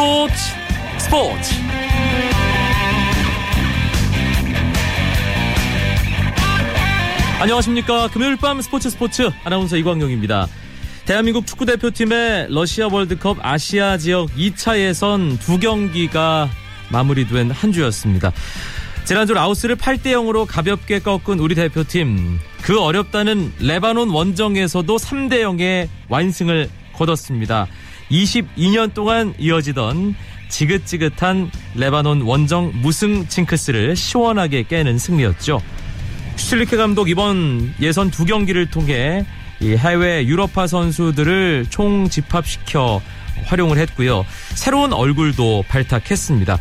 스포츠 스포츠. 안녕하십니까. 금요일 밤 스포츠 스포츠. 아나운서 이광용입니다. 대한민국 축구대표팀의 러시아 월드컵 아시아 지역 2차 예선 두 경기가 마무리된 한 주였습니다. 지난주 라오스를 8대 0으로 가볍게 꺾은 우리 대표팀 그 어렵다는 레바논 원정에서도 3대 0의 완승을 거뒀습니다 22년 동안 이어지던 지긋지긋한 레바논 원정 무승 징크스를 시원하게 깨는 승리였죠. 슈틸리케 감독 이번 예선 두 경기를 통해 해외 유럽파 선수들을 총 집합시켜 활용을 했고요. 새로운 얼굴도 발탁했습니다.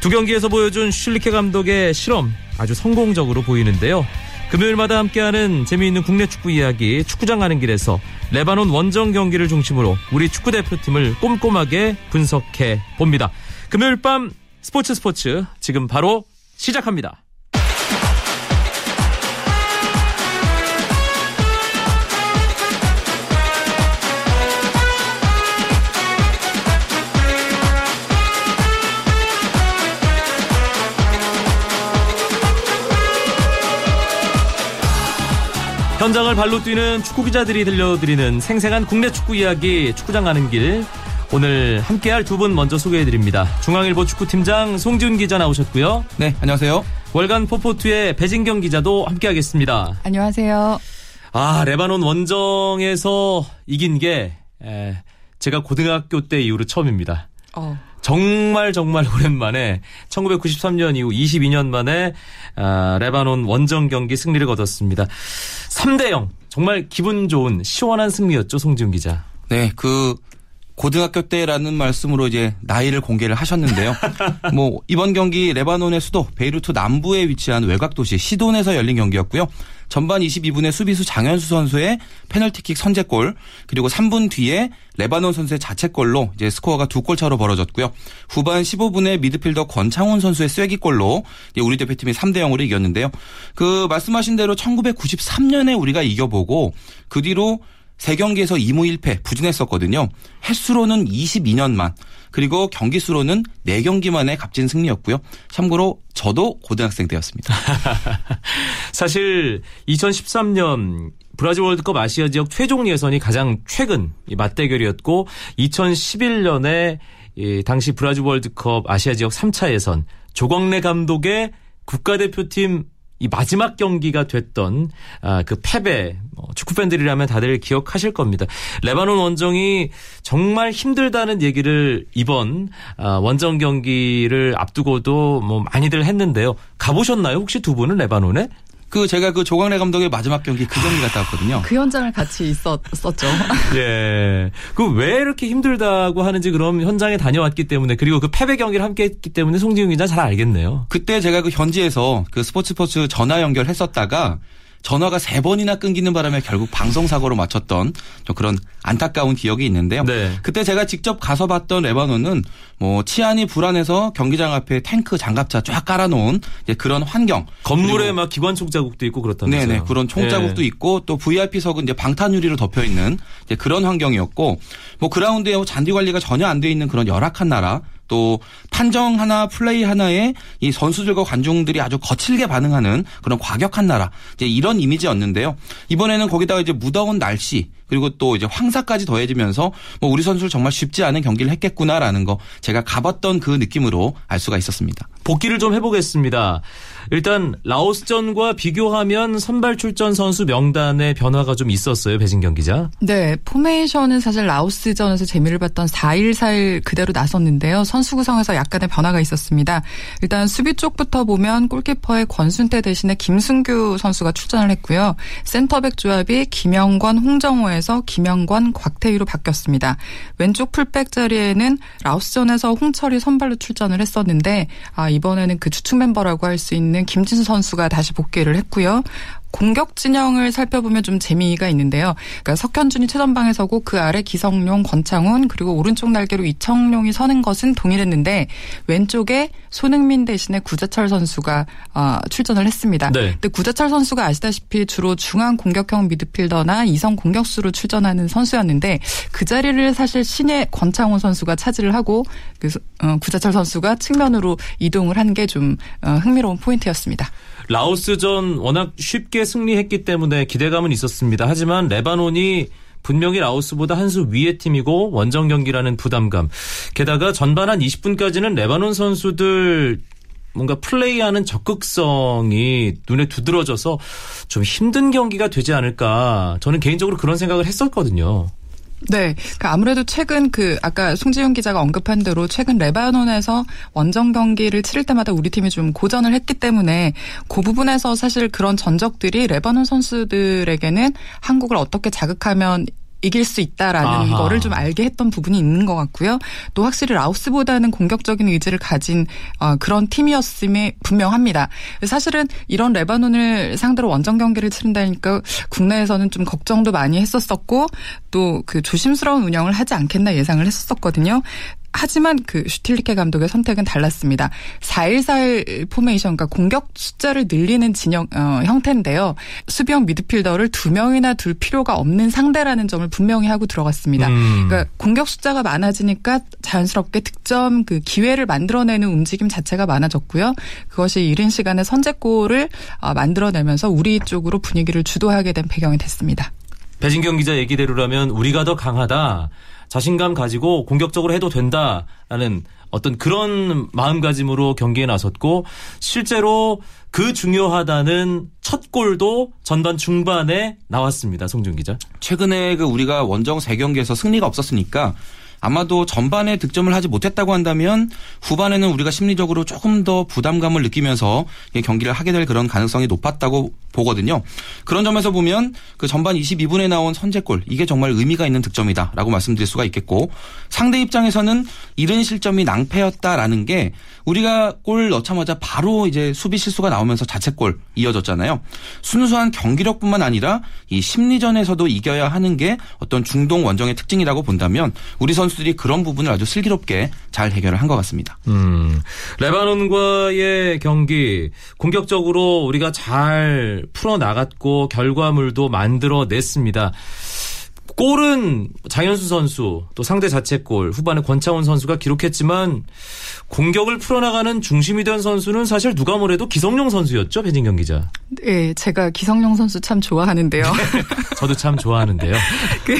두 경기에서 보여준 슈틸리케 감독의 실험 아주 성공적으로 보이는데요. 금요일마다 함께하는 재미있는 국내 축구 이야기 축구장 가는 길에서 레바논 원정 경기를 중심으로 우리 축구 대표팀을 꼼꼼하게 분석해 봅니다. 금요일 밤 스포츠 스포츠 지금 바로 시작합니다. 현장을 발로 뛰는 축구 기자들이 들려드리는 생생한 국내 축구 이야기 축구장 가는 길 오늘 함께할 두 분 먼저 소개해드립니다. 중앙일보 축구팀장 송지훈 기자 나오셨고요. 네, 안녕하세요. 월간 포포투의 배진경 기자도 함께하겠습니다. 안녕하세요. 아 레바논 원정에서 이긴 게 에, 제가 고등학교 때 이후로 처음입니다. 어. 정말 정말 오랜만에 1993년 이후 22년 만에 아, 레바논 원정 경기 승리를 거뒀습니다. 3대 0 정말 기분 좋은 시원한 승리였죠 송지훈 기자. 네, 그 고등학교 때라는 말씀으로 이제 나이를 공개를 하셨는데요. 뭐 이번 경기 레바논의 수도 베이루트 남부에 위치한 외곽 도시 시돈에서 열린 경기였고요. 전반 22분에 수비수 장현수 선수의 페널티킥 선제골 그리고 3분 뒤에 레바논 선수의 자책골로 이제 스코어가 두 골 차로 벌어졌고요. 후반 15분에 미드필더 권창훈 선수의 쐐기골로 우리 대표팀이 3대 0으로 이겼는데요. 그 말씀하신 대로 1993년에 우리가 이겨보고 그 뒤로 세 경기에서 2무 1패 부진했었거든요. 횟수로는 22년만 그리고 경기 수로는 4경기 만에 값진 승리였고요. 참고로 저도 고등학생 때였습니다. 사실 2013년 브라질 월드컵 아시아 지역 최종 예선이 가장 최근 맞대결이었고 2011년에 당시 브라질 월드컵 아시아 지역 3차 예선 조광래 감독의 국가대표팀 이 마지막 경기가 됐던 아, 그 패배 뭐 축구 팬들이라면 다들 기억하실 겁니다. 레바논 원정이 정말 힘들다는 얘기를 이번 아, 원정 경기를 앞두고도 뭐 많이들 했는데요. 가보셨나요? 혹시 두 분은 레바논에? 그 제가 그 조광래 감독의 마지막 경기 그 경기 갔다 왔거든요. 그 현장을 같이 있었었죠. 예. 그 왜 이렇게 힘들다고 하는지 그럼 현장에 다녀왔기 때문에 그리고 그 패배 경기를 함께 했기 때문에 송지훈 기자 잘 알겠네요. 그때 제가 그 현지에서 그 스포츠 스포츠 전화 연결했었다가 전화가 세 번이나 끊기는 바람에 결국 방송 사고로 좀 그런 안타까운 기억이 있는데요. 네. 그때 제가 직접 가서 봤던 레바논은 뭐 치안이 불안해서 경기장 앞에 탱크 장갑차 쫙 깔아놓은 그런 환경. 건물에 막 기관 총 자국도 있고 그렇다면서요. 네네 그런 총 자국도 네. 있고 또 VIP석은 이제 방탄유리로 덮여 있는 그런 환경이었고 뭐 그라운드에 잔디 관리가 전혀 안 돼 있는 그런 열악한 나라. 또 판정 하나 플레이 하나에 이 선수들과 관중들이 아주 거칠게 반응하는 그런 과격한 나라 이제 이런 이미지였는데요. 이번에는 거기다가 이제 무더운 날씨 그리고 또 이제 황사까지 더해지면서 뭐 우리 선수를 정말 쉽지 않은 경기를 했겠구나라는 거 제가 가봤던 그 느낌으로 알 수가 있었습니다. 복귀를 좀 해보겠습니다. 일단 라오스전과 비교하면 선발 출전 선수 명단의 변화가 좀 있었어요. 배진경 기자. 네. 포메이션은 사실 라오스전에서 재미를 봤던 4일4일 그대로 나섰는데요. 선수 구성에서 약간의 변화가 있었습니다. 일단 수비 쪽부터 보면 골키퍼의 권순태 대신에 김승규 선수가 출전을 했고요. 센터백 조합이 김영권, 홍정호에서 김영권, 곽태희로 바뀌었습니다. 왼쪽 풀백 자리에는 라오스전에서 홍철이 선발로 출전을 했었는데 아, 이번에는 그 주축 멤버라고 할 수 있는 김진수 선수가 다시 복귀를 했고요. 공격 진영을 살펴보면 좀 재미가 있는데요. 그러니까 석현준이 최전방에 서고 그 아래 기성용, 권창훈 그리고 오른쪽 날개로 이청용이 서는 것은 동일했는데 왼쪽에 손흥민 대신에 구자철 선수가 어, 출전을 했습니다. 네. 근데 구자철 선수가 아시다시피 주로 중앙 공격형 미드필더나 이성 공격수로 출전하는 선수였는데 그 자리를 사실 신의 권창훈 선수가 차지를 하고 그 어, 구자철 선수가 측면으로 이동을 한 게좀 어, 흥미로운 포인트였습니다. 라오스전 워낙 쉽게 승리했기 때문에 기대감은 있었습니다. 하지만 레바논이 분명히 라오스보다 한 수 위의 팀이고 원정 경기라는 부담감. 게다가 전반 한 20분까지는 레바논 선수들 뭔가 플레이하는 적극성이 눈에 두드러져서 좀 힘든 경기가 되지 않을까. 저는 개인적으로 그런 생각을 했었거든요. 네. 그러니까 아무래도 최근 그 아까 송지훈 기자가 언급한 대로 최근 레바논에서 원정 경기를 치를 때마다 우리 팀이 좀 고전을 했기 때문에 그 부분에서 사실 그런 전적들이 레바논 선수들에게는 한국을 어떻게 자극하면 이길 수 있다라는 아하. 거를 좀 알게 했던 부분이 있는 것 같고요. 또 확실히 라오스보다는 공격적인 의지를 가진 어, 그런 팀이었음이 분명합니다. 사실은 이런 레바논을 상대로 원정 경기를 치른다니까 국내에서는 좀 걱정도 많이 했었었고 또 그 조심스러운 운영을 하지 않겠나 예상을 했었거든요. 하지만 그 슈틸리케 감독의 선택은 달랐습니다. 4-1-4-1 포메이션, 그러니까 공격 숫자를 늘리는 진영, 어, 형태인데요. 수비형 미드필더를 두 명이나 둘 필요가 없는 상대라는 점을 분명히 하고 들어갔습니다. 음. 그러니까 공격 숫자가 많아지니까 자연스럽게 득점 그 기회를 만들어내는 움직임 자체가 많아졌고요. 그것이 이른 시간에 선제골을 어, 만들어내면서 우리 쪽으로 분위기를 주도하게 된 배경이 됐습니다. 배진경 기자 얘기대로라면 우리가 더 강하다. 자신감 가지고 공격적으로 해도 된다라는 어떤 그런 마음가짐으로 경기에 나섰고 실제로 그 중요하다는 첫 골도 전반 중반에 나왔습니다. 송준 기자. 최근에 그 우리가 원정 3경기에서 승리가 없었으니까 아마도 전반에 득점을 하지 못했다고 한다면 후반에는 우리가 심리적으로 조금 더 부담감을 느끼면서 경기를 하게 될 그런 가능성이 높았다고 보거든요. 그런 점에서 보면 그 전반 22분에 나온 선제골 이게 정말 의미가 있는 득점이다라고 말씀드릴 수가 있겠고 상대 입장에서는 이른 실점이 낭패였다라는 게 우리가 골 넣자마자 바로 이제 수비 실수가 나오면서 자책골 이어졌잖아요. 순수한 경기력뿐만 아니라 이 심리전에서도 이겨야 하는 게 어떤 중동 원정의 특징이라고 본다면 우리 선수 들이 그런 부분을 아주 슬기롭게 잘 해결을 한 것 같습니다. 음, 레바논과의 경기 공격적으로 우리가 잘 풀어 나갔고 결과물도 만들어 냈습니다. 골은 장현수 선수 또 상대 자책골 후반에 권창훈 선수가 기록했지만 공격을 풀어나가는 중심이 된 선수는 사실 누가 뭐래도 기성용 선수였죠 배진경 기자. 네, 제가 기성용 선수 참 좋아하는데요. 저도 참 좋아하는데요. 그,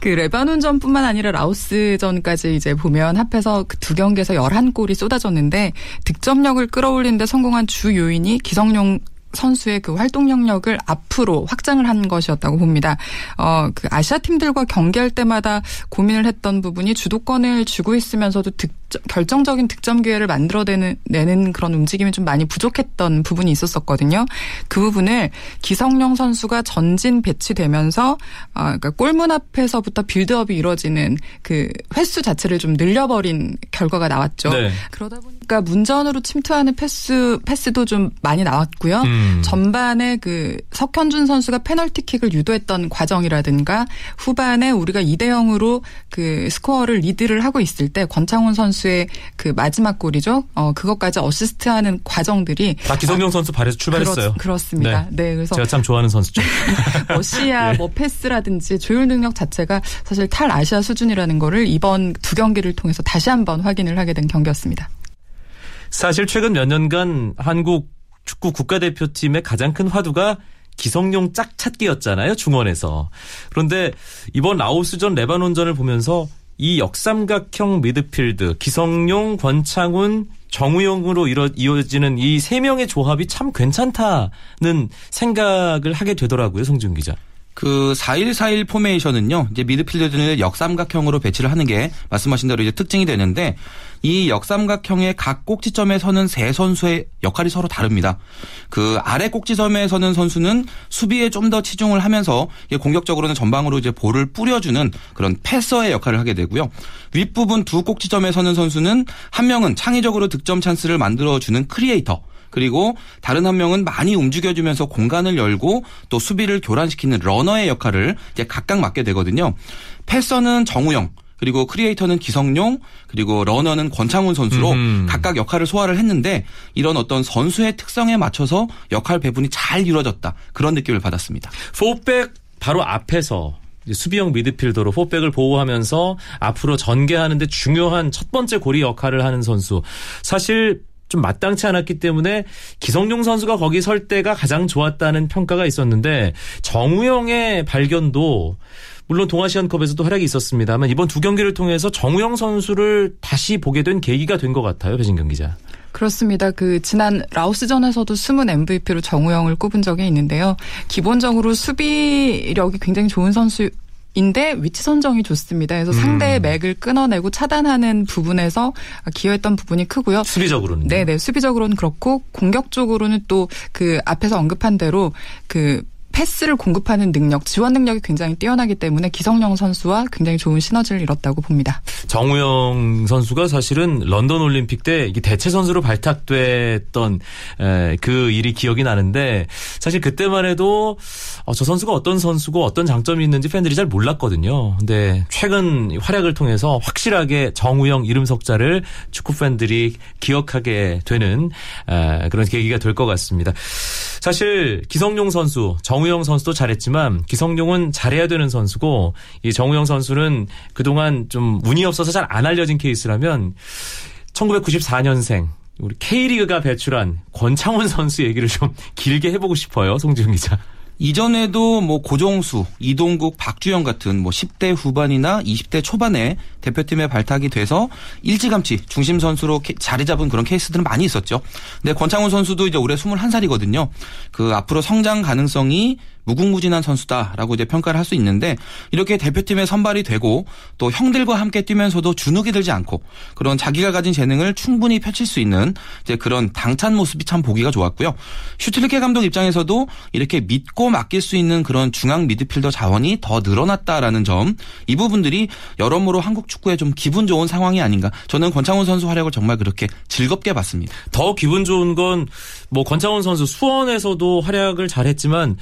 그 레바논전뿐만 아니라 라오스전까지 이제 보면 합해서 그 두 경기에서 11골이 쏟아졌는데 득점력을 끌어올리는데 성공한 주 요인이 기성용 선수의 그 활동 영역을 앞으로 확장을 한 것이었다고 봅니다. 어, 그 아시아 팀들과 경기할 때마다 고민을 했던 부분이 주도권을 쥐고 있으면서도 득 결정적인 득점 기회를 만들어내는 내는 그런 움직임이 좀 많이 부족했던 부분이 있었었거든요. 그 부분을 기성용 선수가 전진 배치되면서 아 그러니까 골문 앞에서부터 build-up이 이루어지는 그 횟수 자체를 좀 늘려버린 결과가 나왔죠. 네. 그러다 보니까 문전으로 침투하는 패스 패스도 좀 많이 나왔고요. 음. 전반에 그 석현준 선수가 페널티킥을 유도했던 과정이라든가 후반에 우리가 2대 0으로 그 스코어를 리드를 하고 있을 때 권창훈 선수 선수의 그 마지막 골이죠. 어 그것까지 어시스트하는 과정들이 다 기성용 아, 선수 발에서 출발했어요. 그렇, 습니다 네. 네. 그래서 제가 참 좋아하는 선수죠. 러시아 네. 뭐 패스라든지 조율 능력 자체가 사실 탈 아시아 수준이라는 거를 이번 두 경기를 통해서 다시 한번 확인을 하게 된 경기였습니다. 사실 최근 몇 년간 한국 축구 국가대표팀의 가장 큰 화두가 기성용 짝찾기였잖아요 중원에서. 그런데 이번 라오스전 레바논전을 보면서 이 역삼각형 미드필드 기성용, 권창훈, 정우영으로 이어지는 이 세 명의 조합이 참 괜찮다는 생각을 하게 되더라고요, 송준 기자. 그4141 포메이션은요. 이제 미드필더들을 역삼각형으로 배치를 하는 게 말씀하신 대로 이제 특징이 되는데 이 역삼각형의 각 꼭지점에 서는 세 선수의 역할이 서로 다릅니다. 그 아래 꼭지점에 서는 선수는 수비에 좀 더 치중을 하면서 공격적으로는 전방으로 이제 볼을 뿌려주는 그런 패서의 역할을 하게 되고요. 윗부분 두 꼭지점에 서는 선수는 한 명은 창의적으로 득점 찬스를 만들어주는 크리에이터 그리고 다른 한 명은 많이 움직여주면서 공간을 열고 또 수비를 교란시키는 러너의 역할을 이제 각각 맡게 되거든요. passer는 정우영, 그리고 creator는 기성용, 그리고 러너는 권창훈 선수로 음. 각각 역할을 소화를 했는데 이런 어떤 선수의 특성에 맞춰서 역할 배분이 잘 이루어졌다. 그런 느낌을 받았습니다. four back 바로 앞에서 수비형 미드필더로 포백을 보호하면서 앞으로 전개하는데 중요한 첫 번째 고리 역할을 하는 선수. 사실 좀 마땅치 않았기 때문에 기성용 선수가 거기 설 때가 가장 좋았다는 평가가 있었는데 정우영의 발견도 물론 동아시안컵에서도 활약이 있었습니다만 이번 두 경기를 통해서 정우영 선수를 다시 보게 된 계기가 된 것 같아요. 배진경 기자. 그렇습니다. 그 지난 라오스전에서도 숨은 MVP로 정우영을 꼽은 적이 있는데요. 기본적으로 수비력이 굉장히 좋은 선수. 인데 위치 선정이 좋습니다. 그래서 상대의 맥을 끊어내고 차단하는 부분에서 기여했던 부분이 크고요. 수비적으로는. 네네. 수비적으로는 그렇고 공격적으로는 또 그 앞에서 언급한 대로 그 패스를 공급하는 능력, 지원 능력이 굉장히 뛰어나기 때문에 기성용 선수와 굉장히 좋은 시너지를 이뤘다고 봅니다. 정우영 선수가 사실은 런던 올림픽 때 대체 선수로 발탁됐던 에, 그 일이 기억이 나는데 사실 그때만 해도 어, 저 선수가 어떤 선수고 어떤 장점이 있는지 팬들이 잘 몰랐거든요. 근데 최근 활약을 통해서 확실하게 정우영 이름 석자를 축구 팬들이 기억하게 되는 에, 그런 계기가 될 것 같습니다. 사실 기성용 선수, 정우영 선수도 잘했지만 기성용은 잘해야 되는 선수고 이 정우영 선수는 그동안 좀 운이 없어서 잘 안 알려진 케이스라면 1994년생 우리 K리그가 배출한 권창훈 선수 얘기를 좀 길게 해보고 싶어요, 송지훈 기자. 이전에도 뭐 고종수, 이동국, 박주영 같은 뭐 10대 후반이나 20대 초반에 대표팀에 발탁이 돼서 일찌감치 중심 선수로 자리 잡은 그런 케이스들은 많이 있었죠. 근데 권창훈 선수도 이제 올해 21살이거든요. 그 앞으로 성장 가능성이 무궁무진한 선수다라고 이제 평가를 할 수 있는데 이렇게 대표팀에 선발이 되고 또 형들과 함께 뛰면서도 주눅이 들지 않고 그런 자기가 가진 재능을 충분히 펼칠 수 있는 이제 그런 당찬 모습이 참 보기가 좋았고요. 슈틸리케 감독 입장에서도 이렇게 믿고 맡길 수 있는 그런 중앙 미드필더 자원이 더 늘어났다라는 점 이 부분들이 여러모로 한국 축구에 좀 기분 좋은 상황이 아닌가. 저는 권창훈 선수 활약을 정말 그렇게 즐겁게 봤습니다. 더 기분 좋은 건 뭐 권창훈 선수 수원에서도 활약을 잘했지만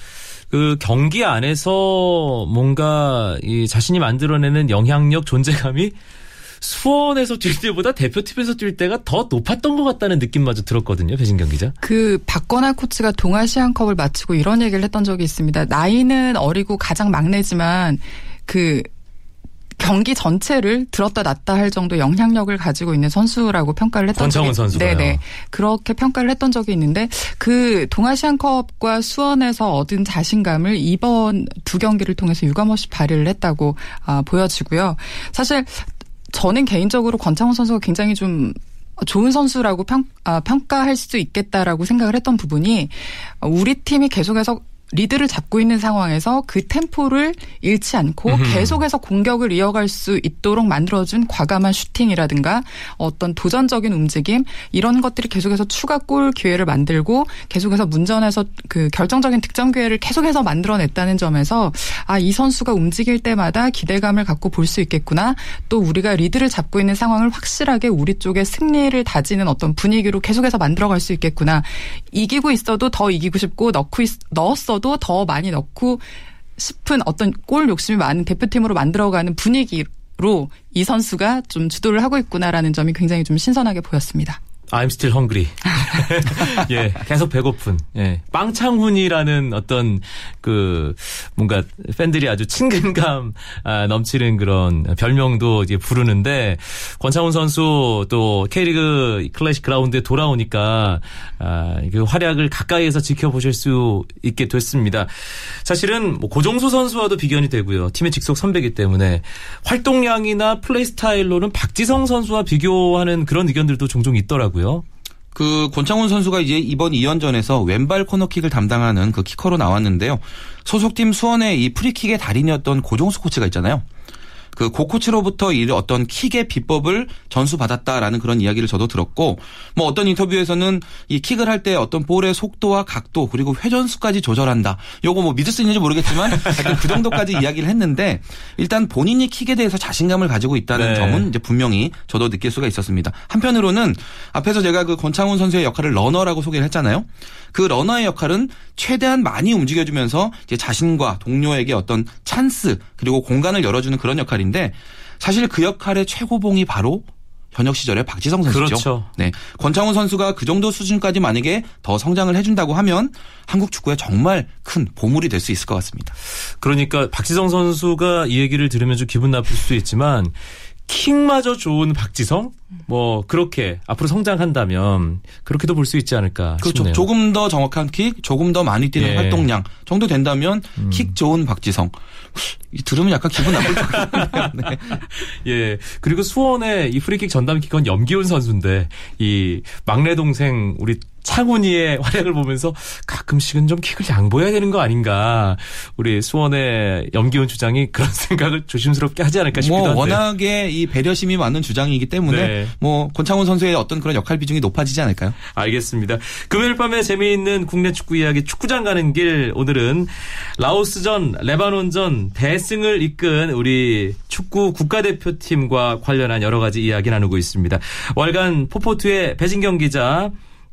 그 경기 안에서 뭔가 이 자신이 만들어내는 영향력 존재감이 수원에서 뛸 때보다 대표팀에서 뛸 때가 더 높았던 것 같다는 느낌마저 들었거든요. 배진경 기자. 그 박건아 코치가 동아시안컵을 마치고 이런 얘기를 했던 적이 있습니다. 나이는 어리고 가장 막내지만 그 경기 전체를 들었다 놨다 할 정도 영향력을 가지고 있는 선수라고 평가를 했던 권창훈 적이 선수가요. 네네 그렇게 평가를 했던 적이 있는데 그 동아시안컵과 수원에서 얻은 자신감을 이번 두 경기를 통해서 유감없이 발휘를 했다고 아, 보여지고요. 사실 저는 개인적으로 권창훈 선수가 굉장히 좀 좋은 선수라고 평, 아, 평가할 수도 있겠다라고 생각을 했던 부분이 우리 팀이 계속해서 리드를 잡고 있는 상황에서 그 템포를 잃지 않고. 계속해서 공격을 이어갈 수 있도록 만들어준 과감한 슈팅이라든가 어떤 도전적인 움직임 이런 것들이 계속해서 추가 골 기회를 만들고 계속해서 문전에서 그 결정적인 득점 기회를 계속해서 만들어냈다는 점에서 아 이 선수가 움직일 때마다 기대감을 갖고 볼 수 있겠구나 또 우리가 리드를 잡고 있는 상황을 확실하게 우리 쪽에 승리를 다지는 어떤 분위기로 계속해서 만들어갈 수 있겠구나 이기고 있어도 더 이기고 싶고 넣고 있, 넣었어 도 더 많이 넣고 싶은 어떤 골 욕심이 많은 대표팀으로 만들어가는 분위기로 이 선수가 좀 주도를 하고 있구나라는 점이 굉장히 좀 신선하게 보였습니다. I'm still hungry. 예, 계속 배고픈. 예. 빵창훈이라는 어떤 그 뭔가 팬들이 아주 친근감 아, 넘치는 그런 별명도 이제 부르는데 권창훈 선수 또 K리그 클래식 그라운드에 돌아오니까 아, 그 활약을 가까이에서 지켜보실 수 있게 됐습니다. 사실은 뭐 고종수 선수와도 비견이 되고요. 팀의 직속 선배이기 때문에 활동량이나 플레이 스타일로는 박지성 선수와 비교하는 그런 의견들도 종종 있더라고요. 그 권창훈 선수가 이제 이번 2연전에서 왼발 코너킥을 담당하는 그 키커로 나왔는데요. 소속팀 수원의 이 프리킥의 달인이었던 고종수 코치가 있잖아요. 그 고코치로부터 이 어떤 킥의 비법을 전수받았다라는 그런 이야기를 저도 들었고 뭐 어떤 인터뷰에서는 이 킥을 할 때 어떤 볼의 속도와 각도 그리고 회전수까지 조절한다. 요거 뭐 믿을 수 있는지 모르겠지만 약간 그 정도까지 이야기를 했는데 일단 본인이 킥에 대해서 자신감을 가지고 있다는 네. 점은 이제 분명히 저도 느낄 수가 있었습니다. 한편으로는 앞에서 제가 그 권창훈 선수의 역할을 러너라고 소개를 했잖아요. 그 러너의 역할은 최대한 많이 움직여주면서 이제 자신과 동료에게 어떤 찬스 그리고 공간을 열어주는 그런 역할인데 사실 그 역할의 최고봉이 바로 현역 시절의 박지성 선수죠. 그렇죠. 네. 권창훈 선수가 그 정도 수준까지 만약에 더 성장을 해준다고 하면 한국 축구에 정말 큰 보물이 될 수 있을 것 같습니다. 그러니까 박지성 선수가 이 얘기를 들으면 좀 기분 나쁠 수도 있지만 킥마저 좋은 박지성 뭐 그렇게 앞으로 성장한다면 그렇게도 볼 수 있지 않을까 그렇죠. 싶네요. 조금 더 정확한 킥, 조금 더 많이 뛰는 예. 음. 활동량 정도 된다면 킥 좋은 박지성. 이 들으면 약간 기분 나쁠 것 같아요. 네. 예. 그리고 수원의 이 프리킥 전담 키커는 염기훈 선수인데 이 막내 동생 우리 창훈이의 활약을 보면서 가끔씩은 좀 킥을 양보해야 되는 거 아닌가. 우리 수원의 염기훈 주장이 그런 생각을 조심스럽게 하지 않을까 싶기도 뭐 한데. 워낙에 이 배려심이 많은 주장이기 때문에 네. 뭐 권창훈 선수의 어떤 그런 역할 비중이 높아지지 않을까요? 알겠습니다. 금요일 밤에 재미있는 국내 축구 이야기 축구장 가는 길 오늘은 라오스전, 레바논전 대승을 이끈 우리 축구 국가대표팀과 관련한 여러 가지 이야기 나누고 있습니다. 월간 포포투의 배진경 기자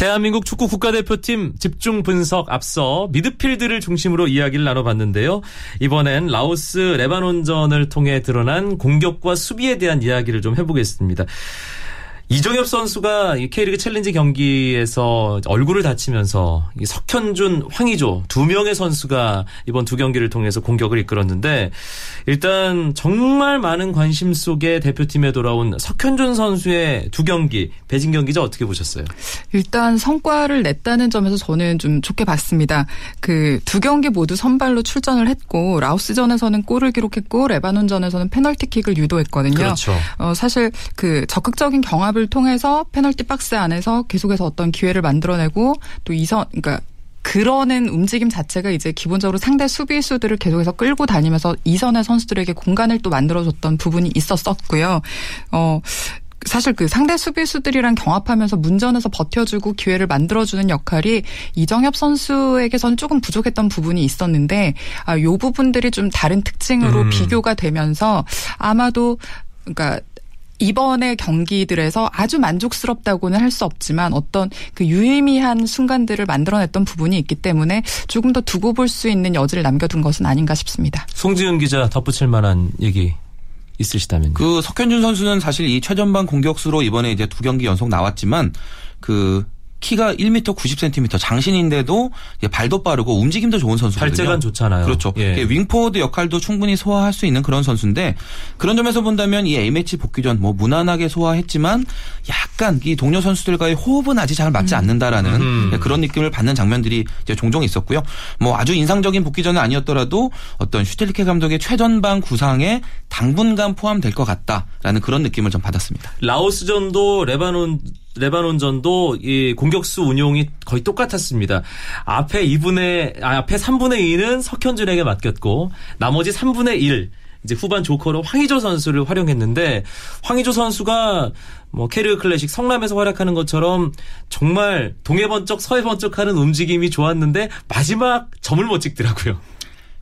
대한민국 축구 국가대표팀 집중 분석 앞서 미드필드를 중심으로 이야기를 나눠봤는데요. 이번엔 라오스 레바논전을 통해 드러난 공격과 수비에 대한 이야기를 좀 해보겠습니다. 이정협 선수가 이 K리그 챌린지 경기에서 얼굴을 다치면서 이 석현준, 황의조 두 명의 선수가 이번 두 경기를 통해서 공격을 이끌었는데 일단 정말 많은 관심 속에 대표팀에 돌아온 석현준 선수의 두 경기 배진 경 기자 어떻게 보셨어요? 일단 성과를 냈다는 점에서 저는 좀 좋게 봤습니다. 그 두 경기 모두 선발로 출전을 했고 라오스전에서는 골을 기록했고 레바논전에서는 페널티킥을 유도했거든요. 그렇죠. 어, 사실 그 적극적인 경합을 통해서 페널티 박스 안에서 계속해서 어떤 기회를 만들어내고 또 이선 그러니까 그러는 움직임 자체가 이제 기본적으로 상대 수비수들을 계속해서 끌고 다니면서 이선의 선수들에게 공간을 또 만들어줬던 부분이 있었었고요. 어, 사실 그 상대 수비수들이랑 경합하면서 문전에서 버텨주고 기회를 만들어주는 역할이 이정엽 선수에게서는 조금 부족했던 부분이 있었는데 아, 요 부분들이 좀 다른 특징으로 음. 비교가 되면서 아마도 그러니까 이번의 경기들에서 아주 만족스럽다고는 할 수 없지만 어떤 그 유의미한 순간들을 만들어냈던 부분이 있기 때문에 조금 더 두고 볼 수 있는 여지를 남겨둔 것은 아닌가 싶습니다. 송지훈 기자 덧붙일 만한 얘기 있으시다면요. 그 석현준 선수는 사실 이 최전방 공격수로 이번에 이제 두 경기 연속 나왔지만 그 키가 1m 90cm 장신인데도 발도 빠르고 움직임도 좋은 선수거든요. 발재간 좋잖아요. 그렇죠. 예. 윙포워드 역할도 충분히 소화할 수 있는 그런 선수인데 그런 점에서 본다면 이 A매치 복귀 전 뭐 무난하게 소화했지만 약간 이 동료 선수들과의 호흡은 아직 잘 맞지 않는다라는 음. 그런 느낌을 받는 장면들이 이제 종종 있었고요. 뭐 아주 인상적인 복귀 전은 아니었더라도 어떤 슈텔리케 감독의 최전방 구상에 당분간 포함될 것 같다라는 그런 느낌을 좀 받았습니다. 라오스전도 레바논 레바논전도 이 공격수 운용이 거의 똑같았습니다. 앞에 2분의 아, 앞에 3분의 2는 석현준에게 맡겼고 나머지 3분의 1 이제 후반 조커로 황의조 선수를 활용했는데 황의조 선수가 뭐 캐리어 클래식 성남에서 활약하는 것처럼 정말 동해 번쩍 서해 번쩍하는 움직임이 좋았는데 마지막 점을 못 찍더라고요.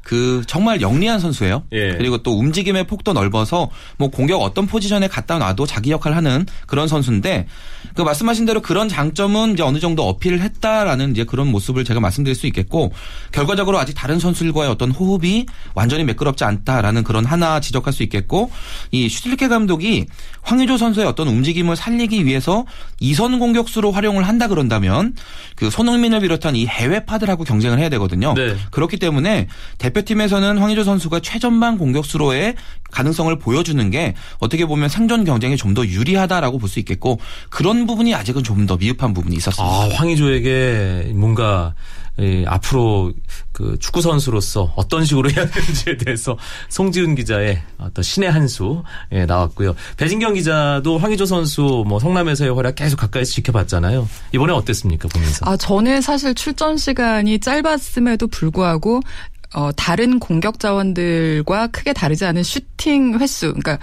그 정말 영리한 선수예요. 예. 그리고 또 움직임의 폭도 넓어서 뭐 공격 어떤 포지션에 갖다 놔도 자기 역할을 하는 그런 선수인데 그 말씀하신 대로 그런 장점은 이제 어느 정도 어필을 했다라는 이제 그런 모습을 제가 말씀드릴 수 있겠고 결과적으로 아직 다른 선수들과의 어떤 호흡이 완전히 매끄럽지 않다라는 그런 하나 지적할 수 있겠고 이 슈틸케 감독이 황의조 선수의 어떤 움직임을 살리기 위해서 이선 공격수로 활용을 한다 그런다면 그 손흥민을 비롯한 이 해외 파들하고 경쟁을 해야 되거든요. 네. 그렇기 때문에 대표 대표팀에서는 황의조 선수가 최전방 공격수로의 가능성을 보여주는 게 어떻게 보면 생존 경쟁에 좀 더 유리하다라고 볼 수 있겠고 그런 부분이 아직은 좀 더 미흡한 부분이 있었습니다. 아, 황의조에게 뭔가 예, 앞으로 그 축구 선수로서 어떤 식으로 해야 되는지에 대해서 송지훈 기자의 어떤 신의 한수 예, 나왔고요. 배진경 기자도 황의조 선수 뭐 성남에서의 활약 계속 가까이서 지켜봤잖아요. 이번에 어땠습니까 보면서? 아, 저는 사실 출전 시간이 짧았음에도 불구하고 어, 다른 공격 자원들과 크게 다르지 않은 슈팅 횟수, 그러니까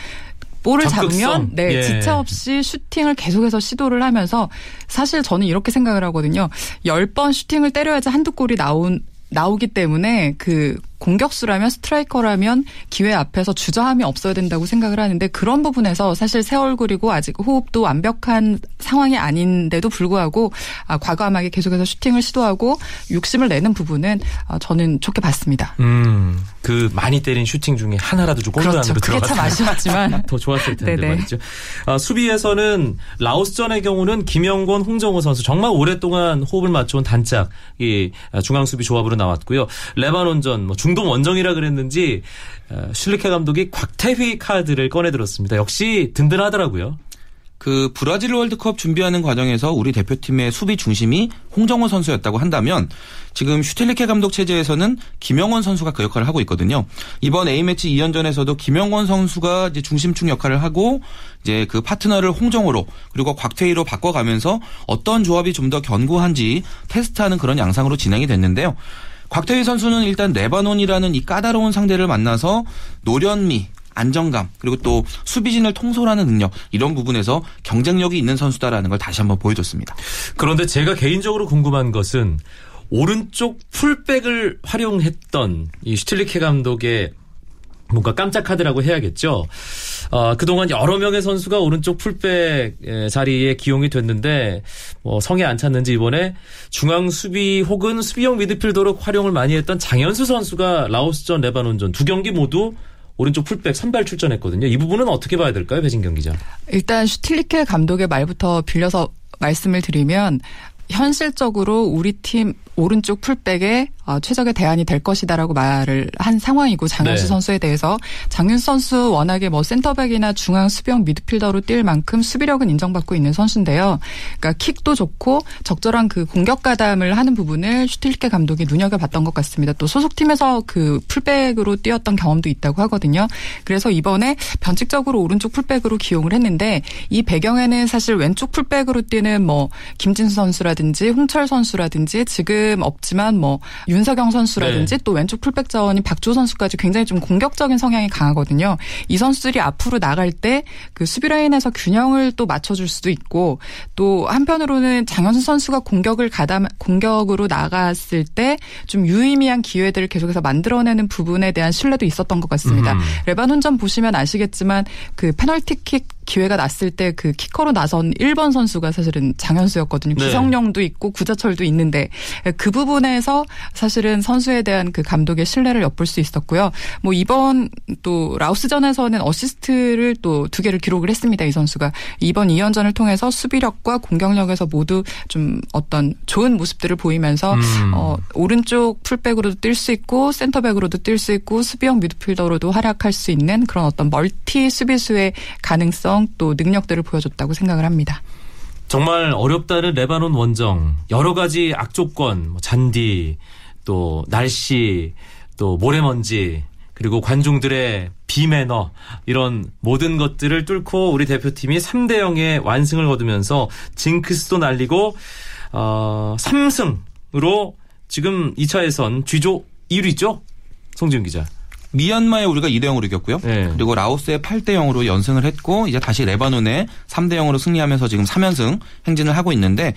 볼을 적극성. 잡으면 네 예. 지체 없이 슈팅을 계속해서 시도를 하면서 사실 저는 이렇게 생각을 하거든요. 10번 슈팅을 때려야지 한두 골이 나온 나오기 때문에 그 공격수라면 스트라이커라면 기회 앞에서 주저함이 없어야 된다고 생각을 하는데 그런 부분에서 사실 새 얼굴이고 아직 호흡도 완벽한 상황이 아닌데도 불구하고 아, 과감하게 계속해서 슈팅을 시도하고 욕심을 내는 부분은 아, 저는 좋게 봤습니다. 음, 그 많이 때린 슈팅 중에 하나라도 좀 골로 그렇죠. 안으로 들어갔으면 아쉬웠지만 더 좋았을 텐데 네네. 말이죠. 아, 수비에서는 라오스전의 경우는 김영권, 홍정호 선수 정말 오랫동안 호흡을 맞춰온 단짝 이 중앙 수비 조합으로 나왔고요. 레바논전 뭐 중동 원정이라 그랬는지 어, 슐리케 감독이 곽태휘 카드를 꺼내들었습니다. 역시 든든하더라고요. 그 브라질 월드컵 준비하는 과정에서 우리 대표팀의 수비 중심이 홍정호 선수였다고 한다면 지금 슈텔리케 감독 체제에서는 김영원 선수가 그 역할을 하고 있거든요. 이번 A매치 2연전에서도 김영원 선수가 이제 중심축 역할을 하고 이제 그 파트너를 홍정호로 그리고 곽태휘로 바꿔가면서 어떤 조합이 좀 더 견고한지 테스트하는 그런 양상으로 진행이 됐는데요. 곽태휘 선수는 일단 레바논이라는 이 까다로운 상대를 만나서 노련미 안정감 그리고 또 수비진을 통솔하는 능력 이런 부분에서 경쟁력이 있는 선수다라는 걸 다시 한번 보여줬습니다. 그런데 제가 개인적으로 궁금한 것은 오른쪽 풀백을 활용했던 이 슈틸리케 감독의 뭔가 깜짝 카드라고 해야겠죠. 어, 그동안 여러 명의 선수가 오른쪽 풀백 에, 자리에 기용이 됐는데 뭐 성에 안 찼는지 이번에 중앙 수비 혹은 수비형 미드필더로 활용을 많이 했던 장현수 선수가 라오스전, 레바논전 두 경기 모두 오른쪽 풀백 선발 출전했거든요. 이 부분은 어떻게 봐야 될까요, 배진경 기자? 일단 슈틸리케 감독의 말부터 빌려서 말씀을 드리면 현실적으로 우리 팀 오른쪽 풀백에 어, 최적의 대안이 될 것이다라고 말을 한 상황이고 장현수 네. 선수에 대해서 장윤수 선수 워낙에 뭐 센터백이나 중앙 수비형 미드필더로 뛸 만큼 수비력은 인정받고 있는 선수인데요. 그러니까 킥도 좋고 적절한 그 공격 가담을 하는 부분을 슈틸리케 감독이 눈여겨봤던 것 같습니다. 또 소속팀에서 그 풀백으로 뛰었던 경험도 있다고 하거든요. 그래서 이번에 변칙적으로 오른쪽 풀백으로 기용을 했는데 이 배경에는 사실 왼쪽 풀백으로 뛰는 뭐 김진수 선수라든지 홍철 선수라든지 지금 없지만 뭐 윤석영 선수라든지 네. 또 왼쪽 풀백 자원인 박주호 선수까지 굉장히 좀 공격적인 성향이 강하거든요. 이 선수들이 앞으로 나갈 때 그 수비 라인에서 균형을 또 맞춰줄 수도 있고 또 한편으로는 장현수 선수가 공격을 가담 공격으로 나갔을 때 좀 유의미한 기회들을 계속해서 만들어내는 부분에 대한 신뢰도 있었던 것 같습니다. 음. 레바논전 보시면 아시겠지만 그 페널티킥 기회가 났을 때 그 키커로 나선 1번 선수가 사실은 장현수였거든요. 네. 기성용도 있고 구자철도 있는데 그 부분에서 사실은 선수에 대한 그 감독의 신뢰를 엿볼 수 있었고요. 뭐 이번 또 라오스전에서는 어시스트를 또 두 개를 기록을 했습니다. 이 선수가 이번 2연전을 통해서 수비력과 공격력에서 모두 좀 어떤 좋은 모습들을 보이면서 음. 어, 오른쪽 풀백으로도 뛸 수 있고 센터백으로도 뛸 수 있고 수비형 미드필더로도 활약할 수 있는 그런 어떤 multi 수비수의 가능성 또 능력들을 보여줬다고 생각을 합니다. 정말 어렵다는 레바논 원정 여러 가지 악조건 뭐 잔디 또 날씨 또 모래먼지 그리고 관중들의 비매너 이런 모든 것들을 뚫고 우리 대표팀이 3대 0의 완승을 거두면서 징크스도 날리고 어 3승으로 지금 2차 예선 G조 1위죠? 송지훈 기자. 미얀마에 우리가 2대 0으로 이겼고요. 네. 그리고 라오스에 8대 0으로 연승을 했고 이제 다시 레바논에 3대 0으로 승리하면서 지금 3연승 행진을 하고 있는데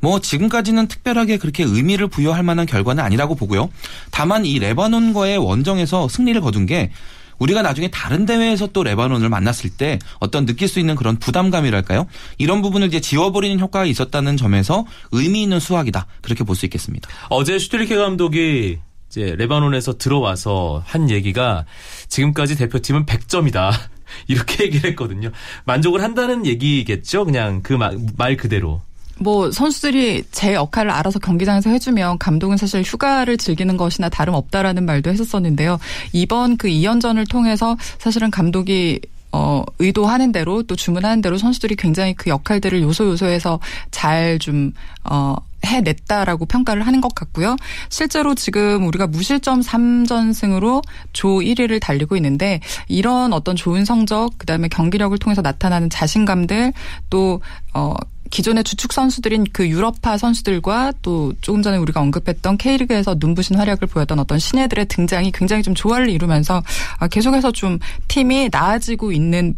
뭐 지금까지는 특별하게 그렇게 의미를 부여할 만한 결과는 아니라고 보고요. 다만 이 레바논과의 원정에서 승리를 거둔 게 우리가 나중에 다른 대회에서 또 레바논을 만났을 때 어떤 느낄 수 있는 그런 부담감이랄까요? 이런 부분을 이제 지워버리는 효과가 있었다는 점에서 의미 있는 수확이다. 그렇게 볼 수 있겠습니다. 어제 슈틸리케 감독이 이제 레바논에서 들어와서 한 얘기가 지금까지 대표팀은 100점이다. 이렇게 얘기를 했거든요. 만족을 한다는 얘기겠죠? 그냥 그 말 그대로. 뭐 선수들이 제 역할을 알아서 경기장에서 해주면 감독은 사실 휴가를 즐기는 것이나 다름없다라는 말도 했었었는데요. 이번 그 2연전을 통해서 사실은 감독이 어, 의도하는 대로 또 주문하는 대로 선수들이 굉장히 그 역할들을 요소 요소에서 잘 좀, 어, 해냈다라고 평가를 하는 것 같고요. 실제로 지금 우리가 무실점 3전승으로 조 1위를 달리고 있는데 이런 어떤 좋은 성적, 그다음에 경기력을 통해서 나타나는 자신감들 또, 어, 기존의 주축 선수들인 그 유럽파 선수들과 또 조금 전에 우리가 언급했던 K리그에서 눈부신 활약을 보였던 어떤 신예들의 등장이 굉장히 좀 조화를 이루면서 아, 계속해서 좀 팀이 나아지고 있는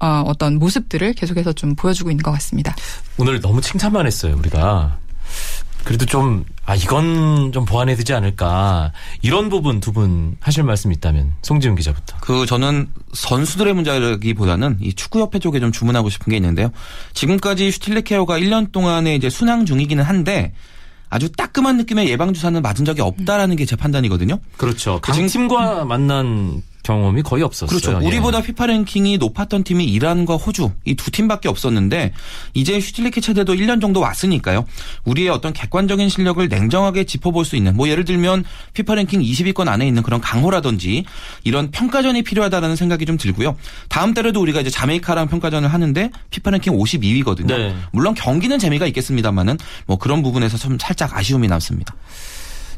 어, 어떤 모습들을 계속해서 좀 보여주고 있는 것 같습니다. 오늘 너무 칭찬만 했어요, 우리가. 그래도 좀, 아, 이건 좀 보완해야 되지 않을까. 이런 부분 두 분 하실 말씀 있다면, 송지훈 기자부터. 그 저는 선수들의 문제라기보다는 이 축구협회 쪽에 좀 주문하고 싶은 게 있는데요. 지금까지 슈틸리케어가 1년 동안에 이제 순항 중이기는 한데 아주 따끔한 느낌의 예방 주사는 맞은 적이 없다라는 게 제 판단이거든요. 그렇죠. 지금- 강팀과 만난 경험이 거의 없었어요. 그렇죠. 예. 우리보다 피파 랭킹이 높았던 팀이 이란과 호주 이 두 팀밖에 없었는데 이제 슈틸리케 체대도 1년 정도 왔으니까요. 우리의 어떤 객관적인 실력을 냉정하게 짚어볼 수 있는 뭐 예를 들면 피파 랭킹 20위권 안에 있는 그런 강호라든지 이런 평가전이 필요하다는 생각이 좀 들고요. 다음 달에도 우리가 이제 자메이카랑 평가전을 하는데 피파 랭킹 52위거든요. 네. 물론 경기는 재미가 있겠습니다만은 뭐 그런 부분에서 좀 살짝 아쉬움이 남습니다.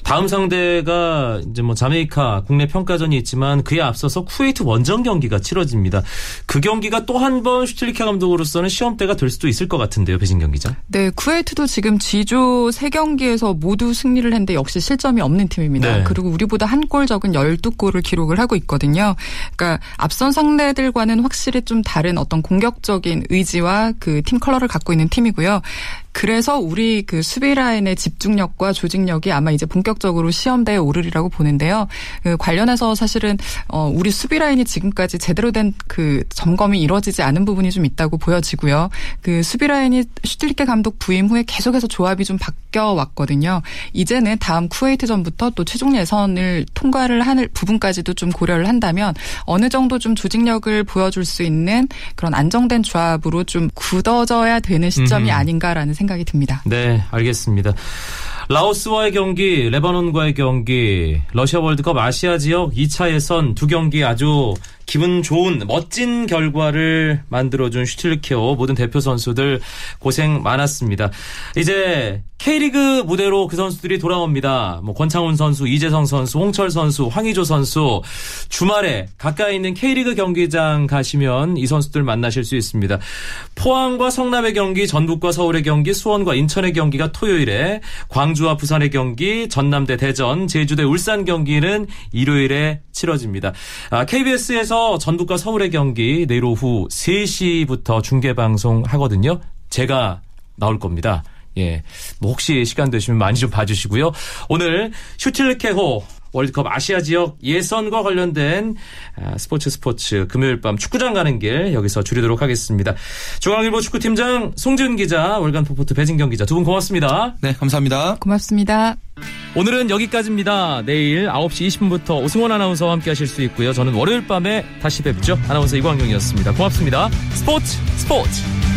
다음 상대가 이제 뭐 자메이카 국내 평가전이 있지만 그에 앞서서 쿠웨이트 원정 경기가 치러집니다. 그 경기가 또 한 번 슈틸리케 감독으로서는 시험대가 될 수도 있을 것 같은데요, 배진경 기자. 네, 쿠웨이트도 지금 G조 3경기에서 모두 승리를 했는데 역시 실점이 없는 팀입니다. 네. 그리고 우리보다 한 골 적은 12골을 기록을 하고 있거든요. 그러니까 앞선 상대들과는 확실히 좀 다른 어떤 공격적인 의지와 그 팀 컬러를 갖고 있는 팀이고요. 그래서 우리 그 수비 라인의 집중력과 조직력이 아마 이제 본격적으로 시험대에 오르리라고 보는데요. 그 관련해서 사실은 어 우리 수비 라인이 지금까지 제대로 된 그 점검이 이루어지지 않은 부분이 좀 있다고 보여지고요. 그 수비 라인이 슈틸리케 감독 부임 후에 계속해서 조합이 좀 바뀌어 왔거든요. 이제는 다음 쿠웨이트전부터 또 최종 예선을 통과를 하는 부분까지도 좀 고려를 한다면 어느 정도 좀 조직력을 보여줄 수 있는 그런 안정된 조합으로 좀 굳어져야 되는 시점이 음흠. 아닌가라는 생각이 듭니다. 네, 알겠습니다. 라오스와의 경기, 레바논과의 경기, 러시아 월드컵 아시아 지역 2차 예선 두 경기 아주 기분 좋은 멋진 결과를 만들어준 슈틸케어 모든 대표 선수들 고생 많았습니다. 이제 K리그 무대로 그 선수들이 돌아옵니다. 뭐 권창훈 선수, 이재성 선수, 홍철 선수, 황의조 선수 주말에 가까이 있는 K리그 경기장 가시면 이 선수들 만나실 수 있습니다. 포항과 성남의 경기, 전북과 서울의 경기, 수원과 인천의 경기가 토요일에, 광주와 부산의 경기, 전남대 대전, 제주대 울산 경기는 일요일에 치러집니다. 아, KBS에서 전북과 서울의 경기 내일 오후 3시부터 중계 방송 하거든요. 제가 나올 겁니다. 예. 뭐 혹시 시간 되시면 많이 좀 봐주시고요. 오늘 슈틸케호 월드컵 아시아 지역 예선과 관련된 아, 스포츠 스포츠 금요일 밤 축구장 가는 길 여기서 줄이도록 하겠습니다. 중앙일보 축구팀장 송지은 기자, 월간 포포트 배진경 기자 두 분 고맙습니다. 네, 감사합니다. 고맙습니다. 오늘은 여기까지입니다. 내일 9시 20분부터 오승원 아나운서와 함께 하실 수 있고요. 저는 월요일 밤에 다시 뵙죠. 아나운서 이광용이었습니다. 고맙습니다. 스포츠 스포츠